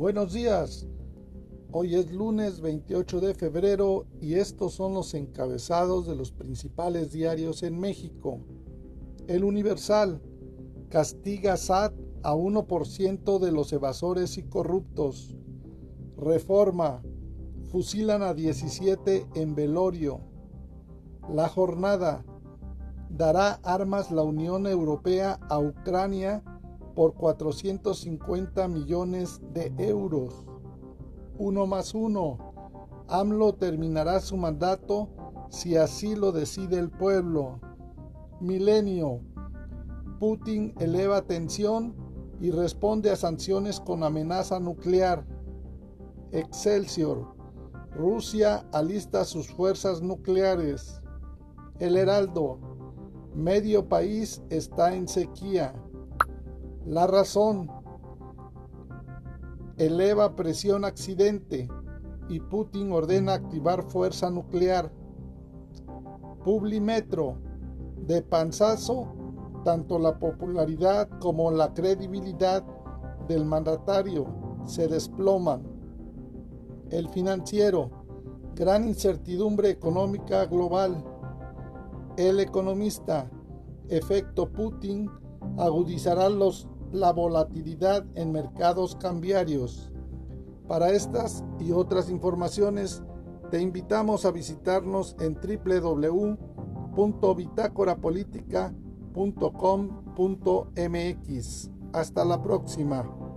Buenos días. Hoy es lunes 28 de febrero y estos son los encabezados de los principales diarios en México. El Universal castiga SAT a 1% de los evasores y corruptos. Reforma. Fusilan a 17 en velorio. La jornada. Dará armas la Unión Europea a Ucrania por 450 millones de euros. Uno más uno. AMLO terminará su mandato si así lo decide el pueblo. Milenio. Putin eleva tensión y responde a sanciones con amenaza nuclear. Excelsior. Rusia alista sus fuerzas nucleares. El Heraldo. Medio país está en sequía. La razón. Eleva presión accidente y Putin ordena activar fuerza nuclear. Publimetro. De panzazo, tanto la popularidad como la credibilidad del mandatario se desploman. El financiero. Gran incertidumbre económica global. El economista. Efecto Putin agudizará los, la volatilidad en mercados cambiarios. Para estas y otras informaciones, te invitamos a visitarnos en www.bitácorapolítica.com.mx. Hasta la próxima.